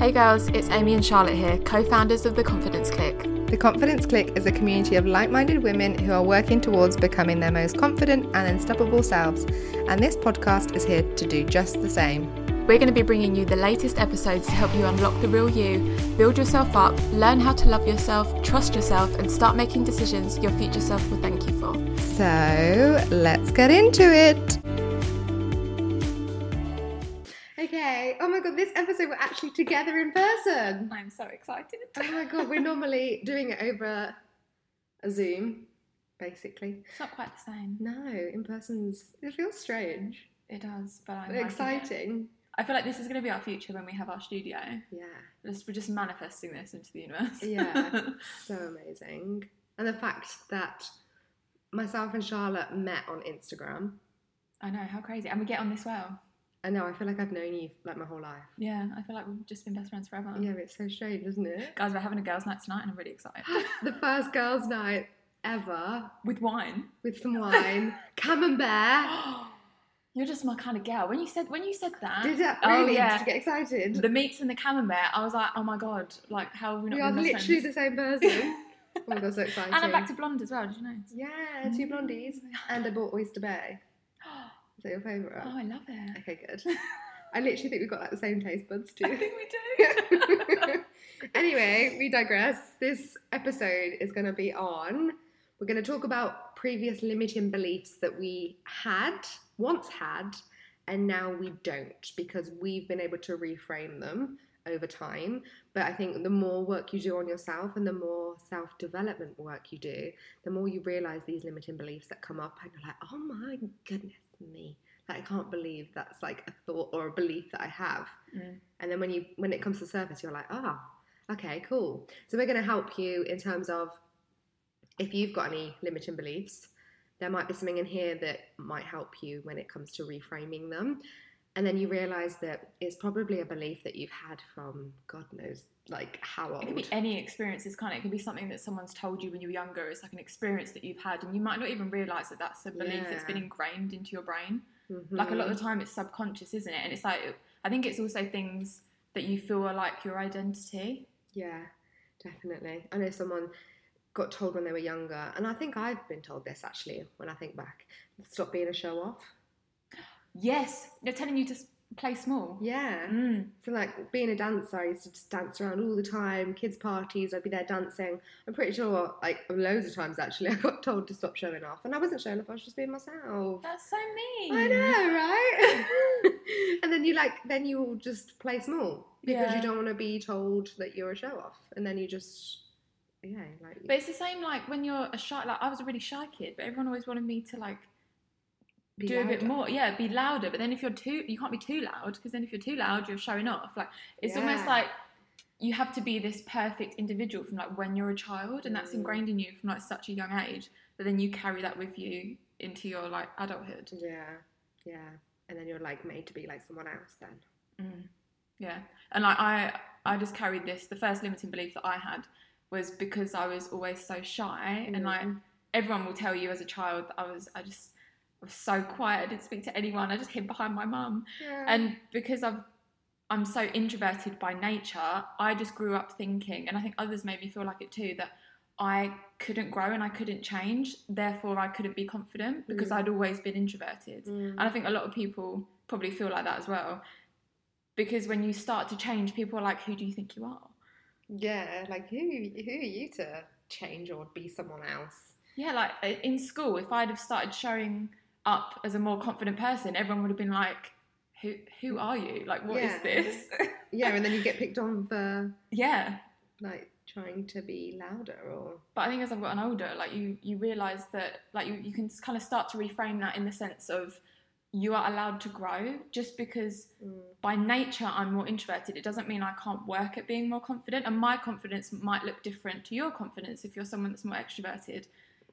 Hey girls, it's Amy and Charlotte here, co founders of The Confidence Clique. The Confidence Clique is a community of like minded women who are working towards becoming their most confident and unstoppable selves, and this podcast is here to do just the same. We're going to be bringing you the latest episodes to help you unlock the real you, build yourself up, learn how to love yourself, trust yourself, and start making decisions your future self will thank you for. So let's get into it. Oh my god, this episode we're actually together in person. I'm so excited. Oh my god, we're normally doing it over a Zoom, basically. It's not quite the same. No, in person's it feels strange. It does, but I'm exciting. I feel like this is going to be our future when we have our studio. Yeah. Just, we're just manifesting this into the universe. Yeah. so amazing. And the fact that myself and Charlotte met on Instagram. I know, how crazy. And we get on this well. I know, I feel like I've known you like my whole life. Yeah, I feel like we've just been best friends forever. Yeah, it's so strange, isn't it? Guys, we're having a girls' night tonight and I'm really excited. the first girls' night ever With wine. with some wine, camembert. You're just my kind of girl. When you said when you said that, Did that oh really? yeah, Did you get excited? the meats and the camembert, I was like, oh my god, like how have we not we are literally friends? the same person. oh my god, so exciting. And I'm back to blonde as well. Did you know? Yeah, two blondies. And I bought Oyster Bay. Is that your favourite? Oh, I love it. Okay, good. I literally think we've got like the same taste buds too. I think we do. anyway, we digress. This episode is going to be on. We're going to talk about previous limiting beliefs that we had, once had, and now we don't because we've been able to reframe them over time. But I think the more work you do on yourself and the more self development work you do, the more you realize these limiting beliefs that come up, and you're like, oh my goodness me. Like, I can't believe that's like a thought or a belief that I have. Mm. And then when you when it comes to surface, you're like, ah, okay, cool. So we're going to help you in terms of if you've got any limiting beliefs, there might be something in here that might help you when it comes to reframing them. And then you realize that it's probably a belief that you've had from God knows like how old. It could be any experiences, can't it? It could be something that someone's told you when you were younger. It's like an experience that you've had, and you might not even realize that that's a belief that's been ingrained into your brain. Mm-hmm. Like a lot of the time, it's subconscious, isn't it? And it's like I think it's also things that you feel are like your identity. Yeah, definitely. I know someone got told when they were younger, and I think I've been told this actually when I think back. Stop being a show off. Yes, they're telling you to s- play small. Yeah. Mm. So like being a dancer, I used to just dance around all the time. Kids parties, I'd be there dancing. I'm pretty sure, like loads of times actually, I got told to stop showing off, and I wasn't showing off. I was just being myself. That's so mean. I know, right? and then you like, then you will just play small because Yeah. you don't want to be told that you're a show off, and then you just, yeah, like. But it's the same like when you're a shy. Like I was a really shy kid, but everyone always wanted me to like be do a bit more. Yeah, be louder. But then if you're too, you can't be too loud because then if you're too loud, you're showing off. Like it's almost like you have to be this perfect individual from like when you're a child, and that's Mm. ingrained in you from like such a young age. But then you carry that with you into your like adulthood. Yeah, yeah, and then you're like made to be like someone else then. Mm. Yeah, and like I, I just carried this. The first limiting belief that I had was because I was always so shy, and like Mm. everyone will tell you as a child that I was, I just was so quiet. I didn't speak to anyone. I just hid behind my mum, Yeah. and because I've I'm so introverted by nature, I just grew up thinking, and I think others made me feel like it too, that I couldn't grow and I couldn't change. Therefore, I couldn't be confident because Mm. I'd always been introverted. Mm. And I think a lot of people probably feel like that as well. Because when you start to change, people are like, who do you think you are? Yeah, like who who are you to change or be someone else? Yeah, like uh, in school, if I'd have started showing up as a more confident person, everyone would have been like, who who are you? Like, what is Yeah. this? Yeah, and then you get picked on for yeah. like trying to be louder or But I think as I've gotten older, like you, you realise that like you, you can kind of start to reframe that in the sense of you are allowed to grow just because mm, by nature I'm more introverted. It doesn't mean I can't work at being more confident, and my confidence might look different to your confidence if you're someone that's more extroverted.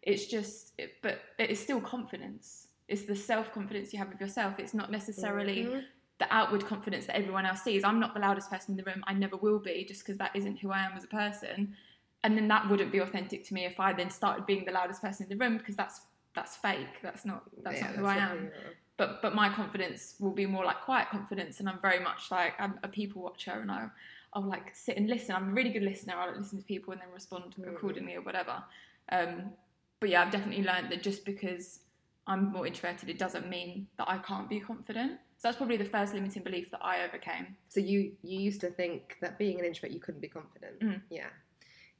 It's just, it, but it is still confidence. It's the self confidence you have of yourself. It's not necessarily Mhm. the outward confidence that everyone else sees. I'm not the loudest person in the room. I never will be, just because that isn't who I am as a person. And then that wouldn't be authentic to me if I then started being the loudest person in the room, because that's that's fake. That's not that's Yeah, not who that's I am but but my confidence will be more like quiet confidence and i'm very much like i'm a people watcher and i I'll like sit and listen. I'm a really good listener. I'll listen to people and then respond Mm. accordingly or whatever. Um, but yeah, I've definitely learned that just because I'm more introverted, it doesn't mean that I can't be confident. So that's probably the first limiting belief that I overcame. So you you used to think that being an introvert you couldn't be confident. Mm. Yeah.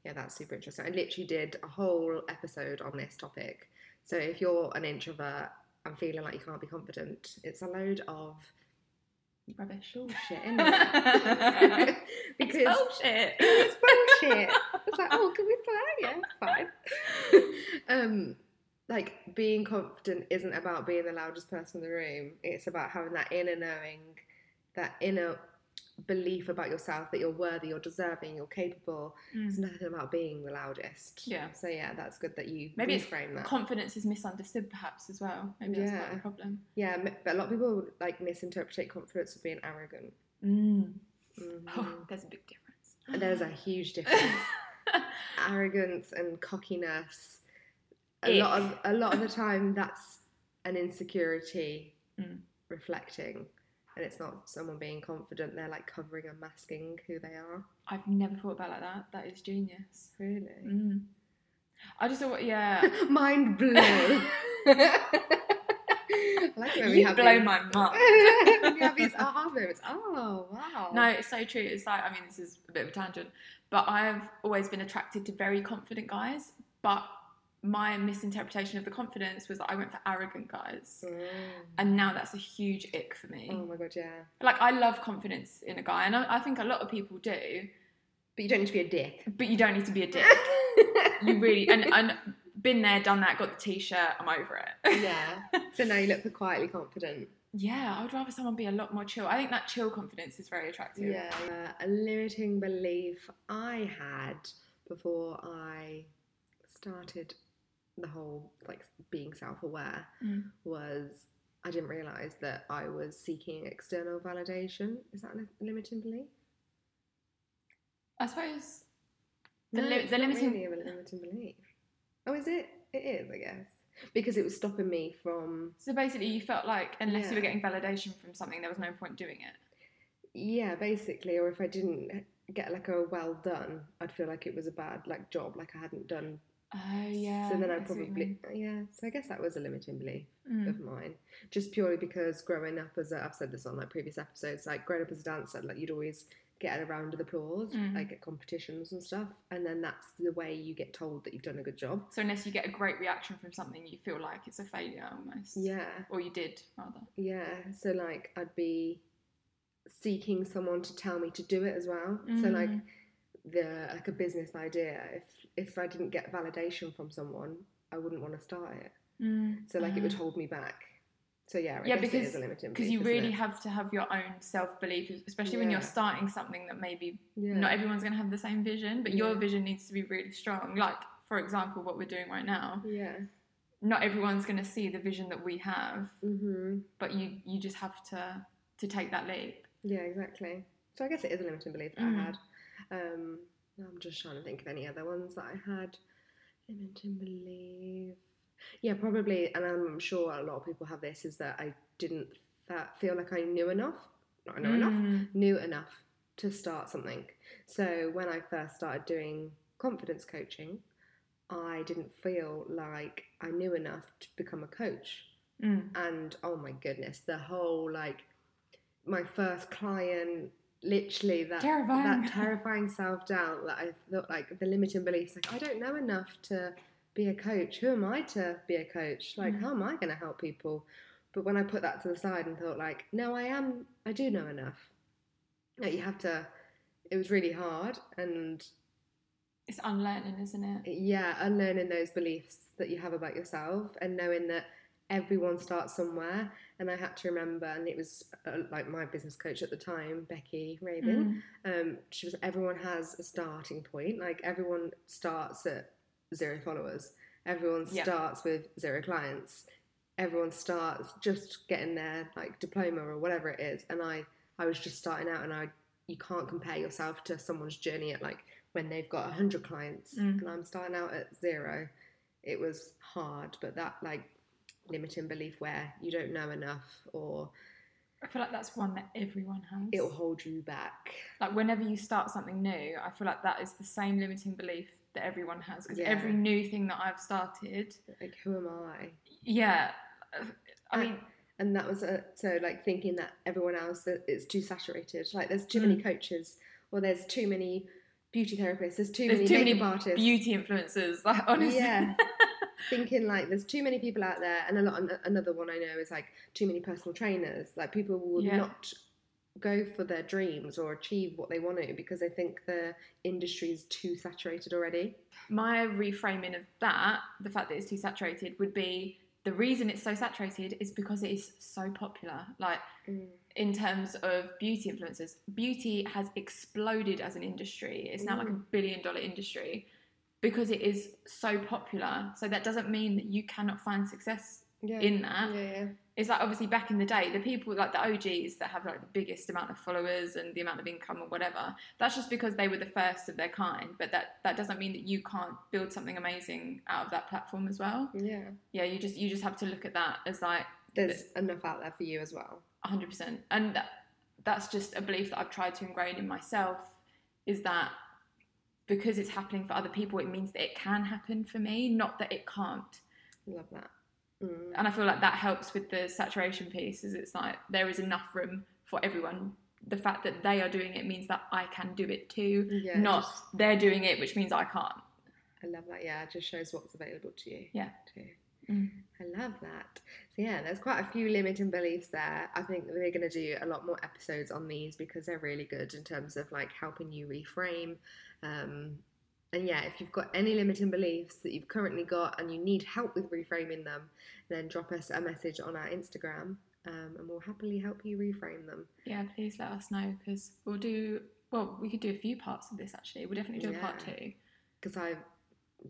Yeah, that's super interesting. I literally did a whole episode on this topic. So if you're an introvert and feeling like you can't be confident, it's a load of Rubbish. bullshit, isn't it? It's because bullshit. it's bullshit. It's like, oh, can we swear? Yeah, it's fine. um, like being confident isn't about being the loudest person in the room. It's about having that inner knowing, that inner belief about yourself that you're worthy, you're deserving, you're capable. Mm. It's nothing about being the loudest. Yeah. So yeah, that's good that you Maybe it's that. Confidence is misunderstood, perhaps as well. Maybe that's part of Yeah. the problem. yeah, but a lot of people like misinterpret confidence as being arrogant. Mm. Mhm. Oh, there's a big difference. There's a huge difference. arrogance and cockiness. A lot of a lot of the time, that's an insecurity Mm. reflecting, and it's not someone being confident. They're like covering and masking who they are. I've never thought about it like that. That is genius. Really, Mm. I just thought, yeah. mind blown. I like it when you have blow these- my mind. we have these aha moments. Oh wow! No, it's so true. It's like I mean, this is a bit of a tangent, but I've always been attracted to very confident guys. But my misinterpretation of the confidence was that I went for arrogant guys, Mm. and now that's a huge ick for me. Oh my god, yeah. Like I love confidence in a guy, and I, I think a lot of people do. But you don't need to be a dick. But you don't need to be a dick. you really and and been there, done that, got the t-shirt. I'm over it. yeah. So now you look for quietly confident. Yeah, I would rather someone be a lot more chill. I think that chill confidence is very attractive. Yeah. Uh, a limiting belief I had before I started the whole like being self-aware Mm. was I didn't realize that I was seeking external validation. Is that a limiting belief? I suppose The no, li- the limiting- really a limiting belief. Oh, is it? It is, I guess, because it was stopping me from so. Basically, you felt like unless you were getting validation from something, there was no point doing it. Yeah, basically, or if I didn't get like a well done, I'd feel like it was a bad like job, like I hadn't done. Oh yeah. so then I I'd see what you probably yeah. So I guess that was a limiting belief mean. of mine, just purely because growing up as a, I've said this on like previous episodes, like growing up as a dancer, like you'd always get a round of applause, Mm. like at competitions and stuff, and then that's the way you get told that you've done a good job. So unless you get a great reaction from something, you feel like it's a failure almost. Yeah, Or you did rather. Yeah, so like I'd be seeking someone to tell me to do it as well. So like Mm. The like a business idea, if if I didn't get validation from someone, I wouldn't want to start it. Mm. So like it would Ah. hold me back. So yeah, I Yeah, because- is a limiting because you really it? have to have your own self belief, especially when you're starting something that maybe yeah. not everyone's going to have the same vision, but your vision needs to be really strong. Like, for example, what we're doing right now, yeah. not everyone's going to see the vision that we have, Mhm. but you you just have to to take that leap. Yeah, exactly. So I guess it is a limiting belief that Mm. I had. Um, I'm just trying to think of any other ones that I had. Limiting belief. Yeah, probably, and I'm sure a lot of people have this. Is that I didn't fa- feel like I knew enough. Not know enough. Mm. Knew enough to start something. So when I first started doing confidence coaching, I didn't feel like I knew enough to become a coach Mm. and oh my goodness the whole like my first client literally that Terrifying. that terrifying self-doubt that i thought like the limiting beliefs like i don't know enough to be a coach who am i to be a coach like Mm. how am i going to help people but when i put that to the side and thought like no i am i do know enough like you have to it was really hard and It's unlearning, isn't it? yeah, unlearning those beliefs that you have about yourself and knowing that everyone starts somewhere. And I had to remember, and it was uh, like my business coach at the time, Becky Raven. Mm. Um, she was everyone has a starting point. Like everyone starts at zero followers. Everyone Yeah. starts with zero clients. Everyone starts just getting their like diploma or whatever it is. And I, I was just starting out, and I, you can't compare yourself to someone's journey at like when they've got hundred clients, Mm. and I'm starting out at zero. It was hard, but that like limiting belief where you don't know enough or I feel like that's one that everyone has. it'll hold you back. like whenever you start something new, I feel like that is the same limiting belief that everyone has because Yeah. every new thing that I've started, Like, who am I? yeah. I mean, And that was a, so like thinking that everyone else that it's too saturated. Like there's too many coaches, or there's too many beauty therapists. There's too Mm. there's many too many artists. beauty influencers. Like honestly, Yeah. thinking like there's too many people out there and a lot another one i know is like too many personal trainers like people will Yeah. not go for their dreams or achieve what they want to because they think the industry is too saturated already my reframing of that, the fact that it's too saturated, would be the reason it's so saturated is because it is so popular. Like in terms of beauty influencers, beauty has exploded as an industry. It's now like a Mm. billion dollar industry because it is so popular. So that doesn't mean that you cannot find success yeah in that. yeah yeah It's like obviously back in the day, the people like the OGs that have like the biggest amount of followers and the amount of income or whatever. That's just because they were the first of their kind. But that that doesn't mean that you can't build something amazing out of that platform as well. yeah Yeah, you just you just have to look at that as like there's enough out there for you as well 100%. And that, that's just a belief that I've tried to ingrain in myself is that because it's happening for other people, it means that it can happen for me, not that it can't. love that mm. And I feel like that helps with the saturation piece, is it's like there is enough room for everyone. The fact that they are doing it means that I can do it too, yeah not just- they're doing it, which means I can't. i love that yeah it just shows what's available to you Yeah. too Mm. Love that. So yeah, there's quite a few limiting beliefs there. I think we're going to do a lot more episodes on these because they're really good in terms of like helping you reframe. Um, and yeah, if you've got any limiting beliefs that you've currently got and you need help with reframing them, then drop us a message on our Instagram, um, and we'll happily help you reframe them. Yeah, please let us know because we'll do. Well, we could do a few parts of this actually. We'll definitely do a part two. Because I.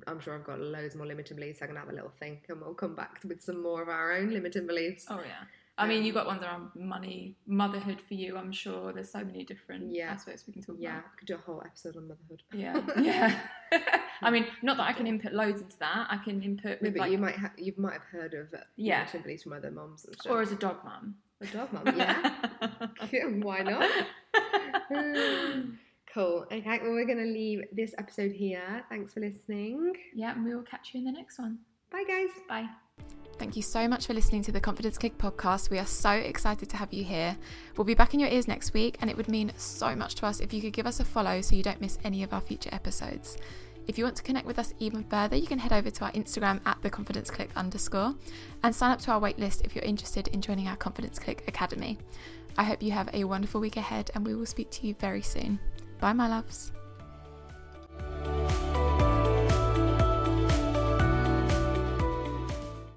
I'm sure I've got loads more limiting beliefs. I can have a little think, and we'll come back with some more of our own limiting beliefs. Oh yeah. I mean, Um, you got ones around money, motherhood for you. I'm sure there's so many different Yeah. aspects we can talk Yeah, about. I could do a whole episode on motherhood. Yeah, yeah. I mean, not that I can input loads into that. I can input Maybe like, you might ha- you might have heard of Yeah. limiting beliefs from other moms and stuff. or as a dog mum. a dog mum, yeah. Yeah, Why not? Cool. Okay, well we're gonna leave this episode here. Thanks for listening. yeah, and we will catch you in the next one. Bye guys. Bye. Thank you so much for listening to the Confidence Clique podcast. We are so excited to have you here. We'll be back in your ears next week, and it would mean so much to us if you could give us a follow so you don't miss any of our future episodes. If you want to connect with us even further, you can head over to our Instagram at the Confidence Clique underscore and sign up to our waitlist if you're interested in joining our Confidence Clique Academy. I hope you have a wonderful week ahead, and we will speak to you very soon. Bye, my loves.